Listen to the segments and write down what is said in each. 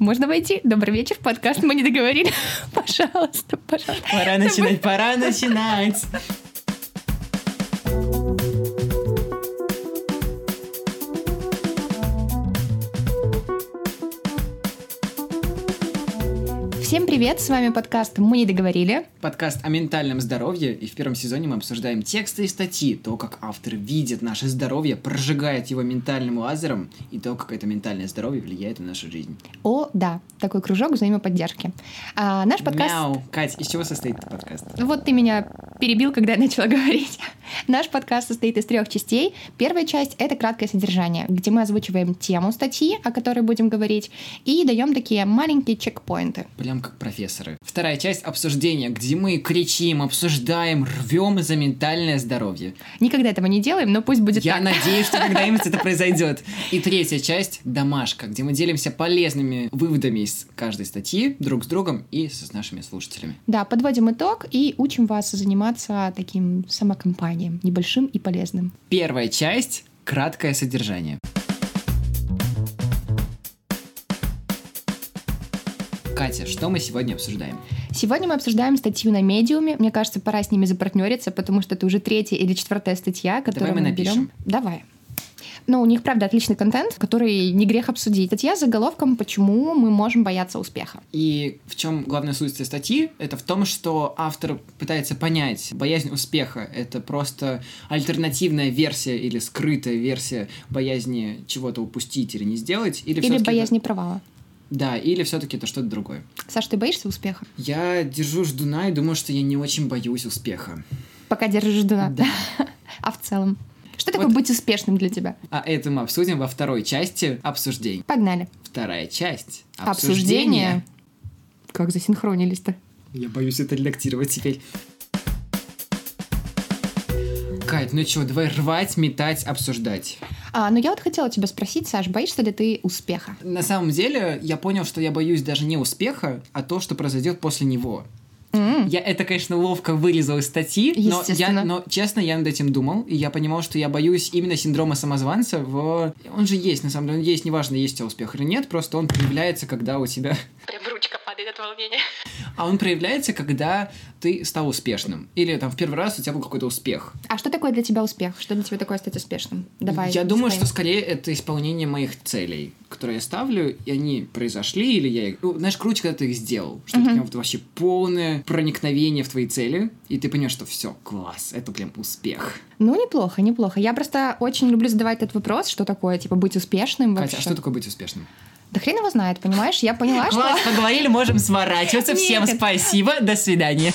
Можно войти? Добрый вечер, подкаст мы не договорили. Пожалуйста, пожалуйста. Пора начинать, пора начинать. Всем привет, с вами подкаст «Мы не договорили». Подкаст о ментальном здоровье, и в первом сезоне мы обсуждаем тексты и статьи, то, как автор видит наше здоровье, прожигает его ментальным лазером, и то, как это ментальное здоровье влияет на нашу жизнь. О, да, такой кружок взаимоподдержки. А, наш подкаст... Мяу. Кать, из чего состоит этот подкаст? Вот ты меня перебил, когда я начала говорить. Наш подкаст состоит из трех частей. Первая часть — это краткое содержание, где мы озвучиваем тему статьи, о которой будем говорить, и даем такие маленькие чекпоинты. Прям как профессоры. Вторая часть обсуждения, где мы кричим, обсуждаем, рвем за ментальное здоровье. Никогда этого не делаем, но пусть будет Я так. надеюсь, что когда-нибудь это произойдет. И третья часть — домашка, где мы делимся полезными выводами из каждой статьи друг с другом и с нашими слушателями. Да, подводим итог и учим вас заниматься таким самокомпанием, небольшим и полезным. Первая часть — краткое содержание. Катя, что мы сегодня обсуждаем? Сегодня мы обсуждаем статью на медиуме. Мне кажется, пора с ними запартнериться, потому что это уже третья или четвертая статья, которую мы мы напишем. берем. Давай. Но у них, правда, отличный контент, который не грех обсудить. Статья с заголовком «Почему мы можем бояться успеха». И в чем главная суть этой статьи? Это в том, что автор пытается понять, боязнь успеха — это просто альтернативная версия или скрытая версия боязни чего-то упустить или не сделать, или, Или боязни это- провала. Да, или все-таки это что-то другое. Саш, ты боишься успеха? Я держу ждуна и думаю, что я не очень боюсь успеха. Пока держишь ждуна. Да. А в целом? Что такое Вот. быть успешным для тебя? А это мы обсудим во второй части обсуждений. Погнали. Вторая часть Обсуждение. Как засинхронились-то? Я боюсь это редактировать теперь. Кать, ну что, давай рвать, метать, обсуждать. А, ну я вот хотела тебя спросить, Саш, боишься ли ты успеха? На самом деле, я понял, что я боюсь даже не успеха, а то, что произойдет после него. М. Я это, конечно, ловко вырезал из статьи, но, я, Естественно. но честно, я над этим думал, и я понимал, что я боюсь именно синдрома самозванца. В... Он же есть, на самом деле, он есть, неважно, есть у тебя успех или нет, просто он проявляется, когда у тебя... Прям ручка падает от волнения. А он проявляется, когда ты стал успешным. Или там в первый раз у тебя был какой-то успех. А что такое для тебя успех? Что для тебя такое стать успешным? Давай. я думаю, что скорее это исполнение моих целей, которые я ставлю, и они произошли, или я их... Ну, знаешь, круче, когда ты их сделал. Что это прям вот вообще полное проникновение в твои цели, и ты понимаешь, что все, класс, это прям успех. Ну, неплохо, неплохо. Я просто очень люблю задавать этот вопрос, что такое, типа, быть успешным Катя, вообще. а что такое быть успешным? Да хрен его знает, понимаешь? Я поняла, что... Класс, поговорили, можем сворачиваться. Всем спасибо, до свидания.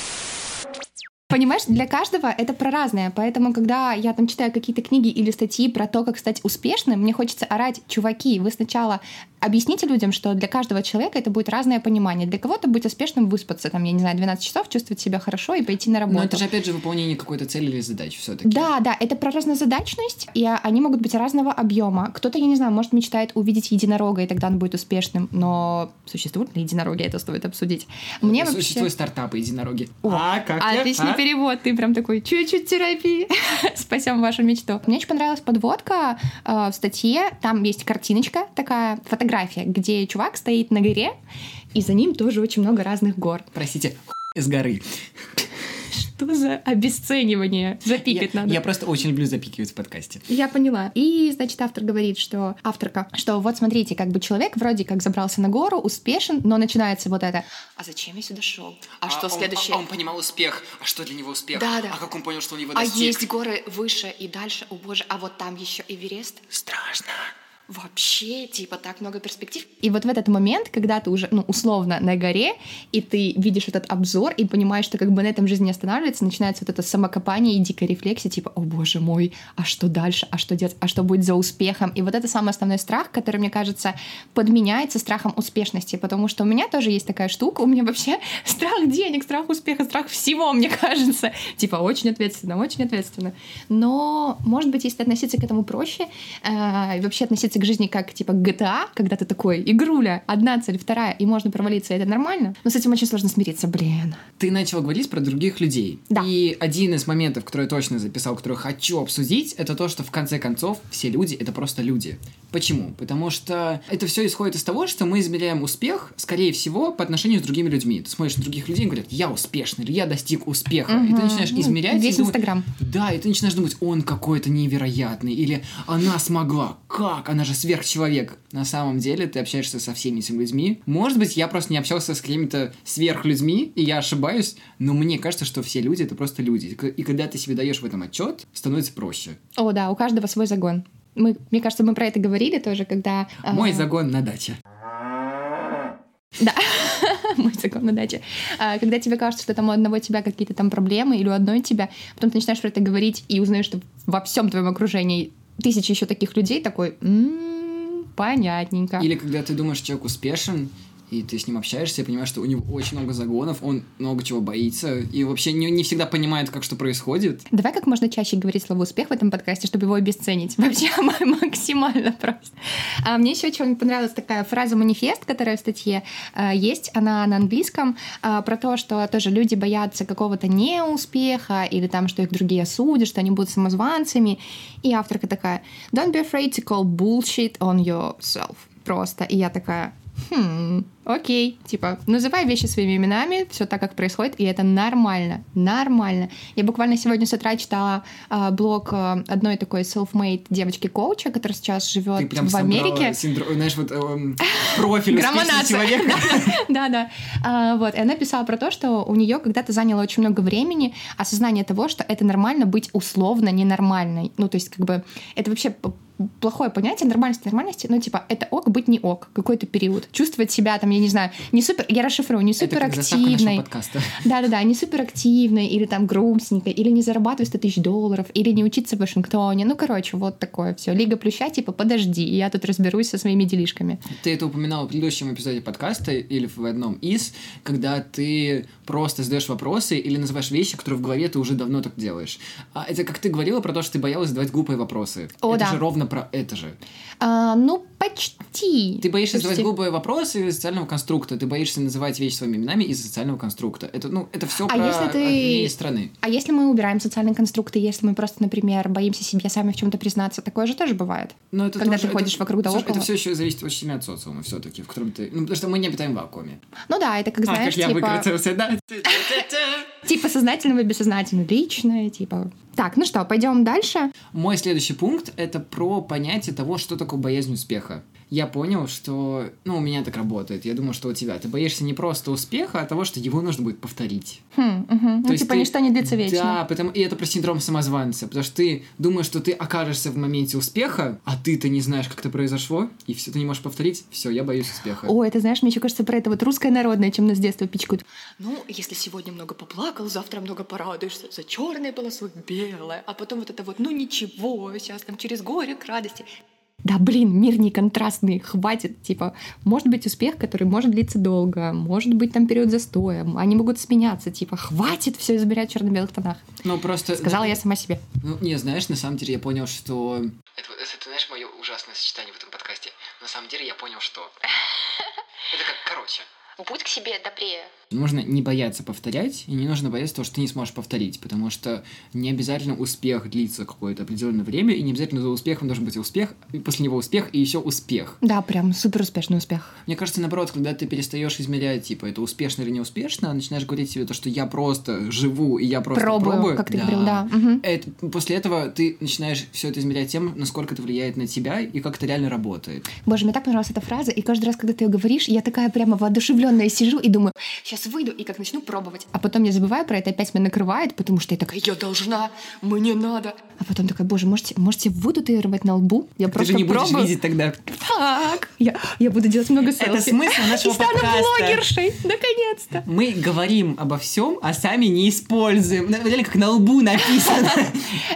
Понимаешь, для каждого это про разное, поэтому, когда я там читаю какие-то книги или статьи про то, как стать успешным, мне хочется орать, чуваки, вы сначала объясните людям, что для каждого человека это будет разное понимание. Для кого-то быть успешным выспаться, там, я не знаю, 12 часов, чувствовать себя хорошо и пойти на работу. Но это же, опять же, выполнение какой-то цели или задачи все-таки. Да, да, это про разнозадачность, и они могут быть разного объема. Кто-то, я не знаю, может мечтает увидеть единорога, и тогда он будет успешным, но существуют ли единороги, это стоит обсудить. Мне вообще... Существуют стартапы, единороги. О, а, как я? Отличный А? перевод, ты прям такой, чуть-чуть терапии, спасем вашу мечту. Мне очень понравилась подводка э, в статье, там есть картиночка, такая фотография, где чувак стоит на горе, и за ним тоже очень много разных гор. Простите, из горы. Что за обесценивание? Запикать я, надо. я просто очень люблю запикивать в подкасте. Я поняла. И, значит, автор говорит, что авторка, что вот смотрите, как бы человек вроде как забрался на гору, успешен, но начинается вот это. А зачем я сюда шел? А, что он- следующее? а он понимал успех. А что для него успех? Да, да. А как он понял, что он его А достиг? есть горы выше и дальше, о боже, а вот там еще Эверест. Страшно. Вообще, типа, так много перспектив. И вот в этот момент, когда ты уже, ну, условно, на горе, и ты видишь этот обзор и понимаешь, что как бы на этом жизнь не останавливается, начинается вот это самокопание и дикая рефлексия, типа, о боже мой, а что дальше, а что делать, а что будет за успехом? И вот это самый основной страх, который, мне кажется, подменяется страхом успешности, потому что у меня тоже есть такая штука, у меня вообще страх денег, страх успеха, страх всего, мне кажется. Типа, очень ответственно, очень ответственно. Но, может быть, если относиться к этому проще, э, и вообще относиться к жизни как, типа, GTA, когда ты такой, игруля, одна цель, вторая, и можно провалиться, и это нормально. Но с этим очень сложно смириться, блин. Ты начал говорить про других людей. Да. И один из моментов, который я точно записал, который хочу обсудить, это то, что в конце концов все люди — это просто люди. Почему? Потому что это все исходит из того, что мы измеряем успех, скорее всего, по отношению с другими людьми. Ты смотришь на других людей и говорят, я успешный, или я достиг успеха. И ты начинаешь Ну, измерять. Весь Инстаграм. да, и ты начинаешь думать, он какой-то невероятный, или она смогла, как, она же сверхчеловек. На самом деле ты общаешься со всеми этими людьми. Может быть, я просто не общался с какими-то сверхлюдьми, и я ошибаюсь, но мне кажется, что все люди это просто люди. И когда ты себе даешь в этом отчет, становится проще. О, да, у каждого свой загон. Мы, мне кажется, мы про это говорили тоже, когда... а, Мой загон на даче. Да, мой закон на даче. А, Когда тебе кажется, что там у одного тебя какие-то там проблемы или у одной тебя, потом ты начинаешь про это говорить и узнаешь, что во всем твоем окружении тысячи еще таких людей, такой, «М, понятненько. Или когда ты думаешь, человек успешен, и ты с ним общаешься, и понимаешь, что у него очень много загонов, он много чего боится, и вообще не, не всегда понимает, как что происходит. Давай как можно чаще говорить слово успех в этом подкасте, чтобы его обесценить. Вообще максимально просто. А мне еще очень понравилась такая фраза манифест, которая в статье а, есть. Она на английском а, про то, что тоже люди боятся какого-то неуспеха или там, что их другие осудят, что они будут самозванцами. И авторка такая: Don't be afraid to call bullshit on yourself. Просто. И я такая, хм, окей, типа, называй вещи своими именами, все так, как происходит, и это нормально, нормально. Я буквально сегодня с утра читала а, блог а, одной такой self-made девочки-коуча, которая сейчас живет в Америке. синдро- знаешь, вот эм, профиль человека. Да, да. А, Вот. И она писала про то, что у нее когда-то заняло очень много времени осознание того, что это нормально быть условно ненормальной. Ну, то есть, как бы, это вообще плохое понятие нормальности, нормальности, ну, типа, это ок быть не ок какой-то период. Чувствовать себя там, я не знаю, не супер, я расшифрую, не супер активной. Да-да-да, не суперактивной, или там грустненькой, или не зарабатывать 100 тысяч долларов, или не учиться в Вашингтоне. Ну, короче, вот такое все. Лига плюща, типа, подожди, я тут разберусь со своими делишками. Ты это упоминал в предыдущем эпизоде подкаста или в одном из, когда ты просто задаешь вопросы или называешь вещи, которые в голове ты уже давно так делаешь. А это как ты говорила про то, что ты боялась задавать глупые вопросы. О, это да. же ровно про это же. А, ну, почти. Ты боишься задавать Почти. глупые вопросы из социального конструкта, ты боишься называть вещи своими именами из социального конструкта. Это, ну, это все А про если ты- страны. А если мы убираем социальные конструкты, если мы просто, например, боимся себе сами в чем-то признаться, такое же тоже бывает. Но это Когда тоже- ты ходишь это- вокруг да слушай, около. Это все еще зависит очень сильно от социума все-таки, в котором ты. Ну, потому что мы не обитаем в вакууме. Ну да, это как, А, знаешь, как я типа, выкрутился, да? типа сознательного и бессознательного, личное, типа. Так, ну что, пойдем дальше. Мой следующий пункт — это про понятие того, что такое боязнь успеха. Я понял, что... Ну, у меня так работает. Я думаю, что у тебя. Ты боишься не просто успеха, а того, что его нужно будет повторить. Хм, мгм. То Ну, есть типа, ты- ничто не длится вечно. Да, потому... и это про синдром самозванца. Потому что ты думаешь, что ты окажешься в моменте успеха, а ты-то не знаешь, как это произошло, и все ты не можешь повторить. Все, я боюсь успеха. О, это знаешь, мне еще кажется про это вот русское народное, чем нас с детства пичкают. Ну, если сегодня много поплакал, завтра много порадуешься. За черной полосой белое. А потом вот это вот, ну ничего, сейчас там через горе к радости. Да блин, мир не контрастный, хватит. Типа, может быть успех, который может длиться долго, может быть там период застоя, они могут сменяться. Типа, хватит все измерять в черно-белых тонах. Ну, просто... Сказала я сама себе. Ну, не, знаешь, на самом деле я понял, что... Это, вот- это, знаешь, мое ужасное сочетание в этом подкасте. На самом деле я понял, что... Это как, короче, Будь к себе добрее. Нужно не бояться повторять, и не нужно бояться того, что ты не сможешь повторить, потому что не обязательно успех длится какое-то определенное время, и не обязательно за успехом должен быть успех, и после него успех, и еще успех. Да, прям супер успешный успех. Мне кажется, наоборот, когда ты перестаешь измерять, типа, это успешно или не успешно, а начинаешь говорить себе то, что я просто живу, и я просто Пробую, пробую. как ты говорил, да. Это, после этого ты начинаешь все это измерять тем, насколько это влияет на тебя и как это реально работает. Боже, мне так понравилась эта фраза, и каждый раз, когда ты ее говоришь, я такая прямо воодушевленная сижу и думаю, сейчас выйду и как начну пробовать. А потом я забываю про это, опять меня накрывает, потому что я такая, я должна, мне надо. А потом такая, боже, можете, можете вы татуировать на лбу? Я просто ты же не будешь пробую. видеть тогда. Так, я, я буду делать много селфи. Это смысл нашего и стану подкаста. блогершей, наконец-то. Мы говорим обо всем, а сами не используем. На- Реально, как на лбу написано.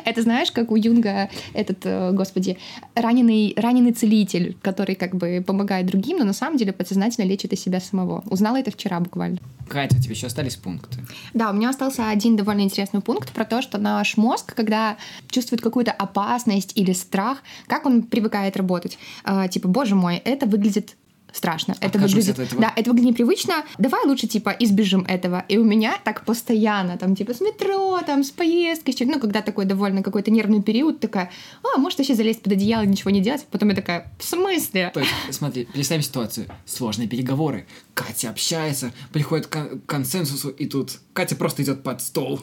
Это знаешь, как у Юнга этот, э, господи, раненый, раненый целитель, который как бы помогает другим, но на самом деле подсознательно лечит и себя самого. Узнала это вчера буквально. Катя, у тебя еще остались пункты. Да, у меня остался один довольно интересный пункт про то, что наш мозг, когда чувствует какую-то опасность или страх, как он привыкает работать. А, типа, боже мой, это выглядит страшно. Это выглядит, этого. да, это выглядит непривычно. Давай лучше типа избежим этого. И у меня так постоянно, там типа с метро, там с поездкой, с чем- ну когда такой довольно какой-то нервный период, такая, а может вообще залезть под одеяло и ничего не делать. Потом я такая, в смысле? То есть, смотри, представим ситуацию. Сложные переговоры. Катя общается, приходит к кон- консенсусу, и тут Катя просто идет под стол.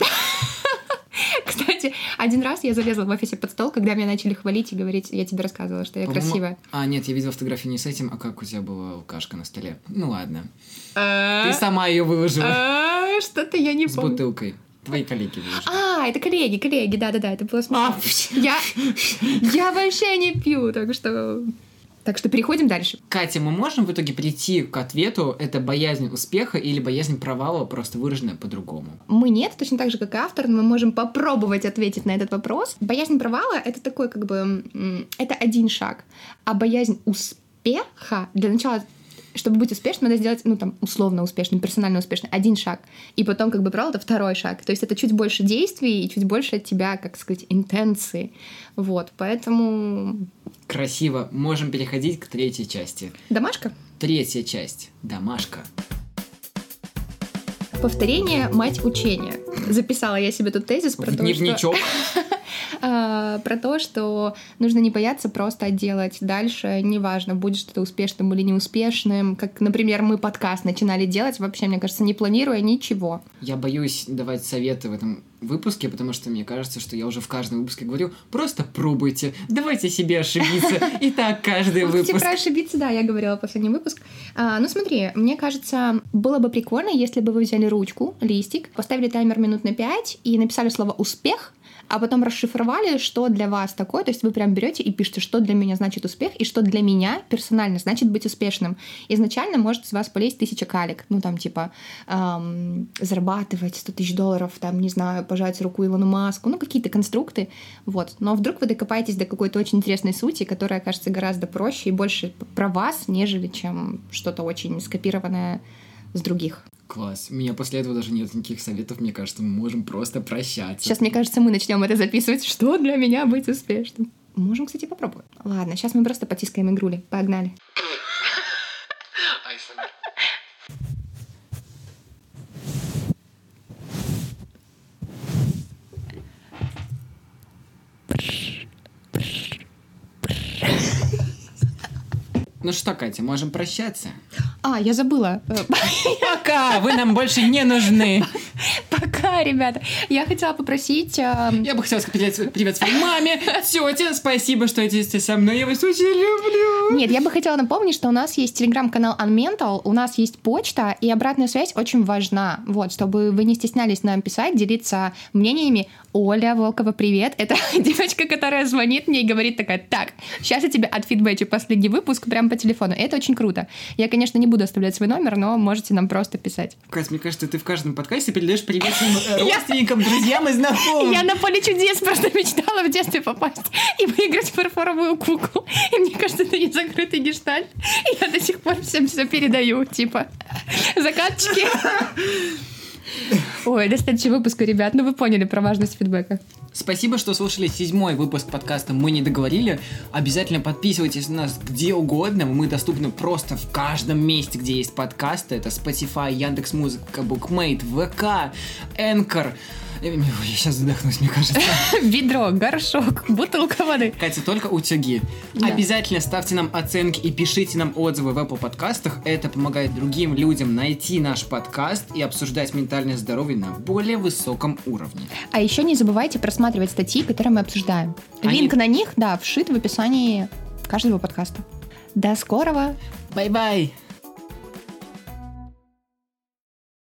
Кстати, один раз я залезла в офисе под стол, когда меня начали хвалить и говорить, я тебе рассказывала, что я красивая. А, нет, я видел фотографию не с этим, а как у тебя была алкашка на столе. Ну ладно. Ты А, сама ее выложила. а, Что-то я не С помню. бутылкой. Твои коллеги выложили. А, это коллеги, коллеги, да-да-да, это было смешно. А. Я, я вообще не пью, так что... Так что переходим дальше. Катя, мы можем в итоге прийти к ответу, это боязнь успеха или боязнь провала, просто выраженная по-другому? Мы нет, точно так же, как и автор, но мы можем попробовать ответить на этот вопрос. Боязнь провала — это такой, как бы, это один шаг. А боязнь успеха, для начала, чтобы быть успешным, надо сделать, ну, там, условно успешным, персонально успешным, один шаг. И потом, как бы, провал — это второй шаг. То есть это чуть больше действий и чуть больше от тебя, как сказать, интенции. Вот, поэтому... Красиво. Можем переходить к третьей части. Домашка? Третья часть. Домашка. Повторение — мать учения. Записала я себе тут тезис про В то, что... дневничок. про то, что нужно не бояться просто делать дальше, неважно, будешь ты успешным или неуспешным. Как, например, мы подкаст начинали делать, вообще, мне кажется, не планируя ничего. Я боюсь давать советы в этом выпуске, потому что мне кажется, что я уже в каждом выпуске говорю, просто пробуйте, давайте себе ошибиться. И так каждый Вот, кстати, выпуск. про ошибиться, да, я говорила в последний выпуск. А, ну, смотри, мне кажется, было бы прикольно, если бы вы взяли ручку, листик, поставили таймер минут на 5 и написали слово «успех», а потом расшифровали, что для вас такое. То есть вы прям берете и пишете, что для меня значит успех и что для меня персонально значит быть успешным. Изначально может с вас полезть тысяча калик. Ну, там, типа, эм, зарабатывать 100 тысяч долларов, там, не знаю, пожать руку Илону Маску, ну, какие-то конструкты. Вот. Но вдруг вы докопаетесь до какой-то очень интересной сути, которая кажется гораздо проще и больше про вас, нежели чем что-то очень скопированное с других. Класс. У меня после этого даже нет никаких советов. Мне кажется, мы можем просто прощаться. Сейчас, мне кажется, мы начнем это записывать. Что для меня быть успешным? Можем, кстати, попробовать. Ладно, сейчас мы просто потискаем игрули. Погнали. Ну что, Катя, можем прощаться? А, я забыла. Пока! Вы нам больше не нужны. Пока, ребята. Я хотела попросить... эм, Я бы хотела сказать привет, своей маме, тете. Спасибо, что идете со мной. Я вас очень люблю. Нет, я бы хотела напомнить, что у нас есть телеграм-канал Unmental, у нас есть почта, и обратная связь очень важна. Вот, чтобы вы не стеснялись нам писать, делиться мнениями. Оля Волкова, привет. Это девочка, которая звонит мне и говорит такая, так, сейчас я тебе отфидбэчу последний выпуск прямо по телефону. Это очень круто. Я, конечно, не буду оставлять свой номер, но можете нам просто писать. Катя, мне кажется, ты в каждом подкасте передаешь привет своим э, родственникам, друзьям и знакомым. Я на поле чудес просто мечтала в детстве попасть и выиграть фарфоровую куклу. И мне кажется, это не закрытый гештальт. И я до сих пор всем все передаю. Типа, закатчики. Ой, до следующего выпуска, ребят. Ну, вы поняли про важность фидбэка. Спасибо, что слушали седьмой выпуск подкаста «Мы не договорили». Обязательно подписывайтесь на нас где угодно. Мы доступны просто в каждом месте, где есть подкасты. Это Spotify, Яндекс.Музыка, Букмейт, ВК, Я сейчас задохнусь, мне кажется. Ведро, горшок, бутылка воды. Катя, только утюги. Да. Обязательно ставьте нам оценки и пишите нам отзывы в Apple подкастах. Это помогает другим людям найти наш подкаст и обсуждать ментальное здоровье на более высоком уровне. А еще не забывайте просматривать статьи, которые мы обсуждаем. Они- link на них, да, вшит в описании каждого подкаста. До скорого! Bye-bye!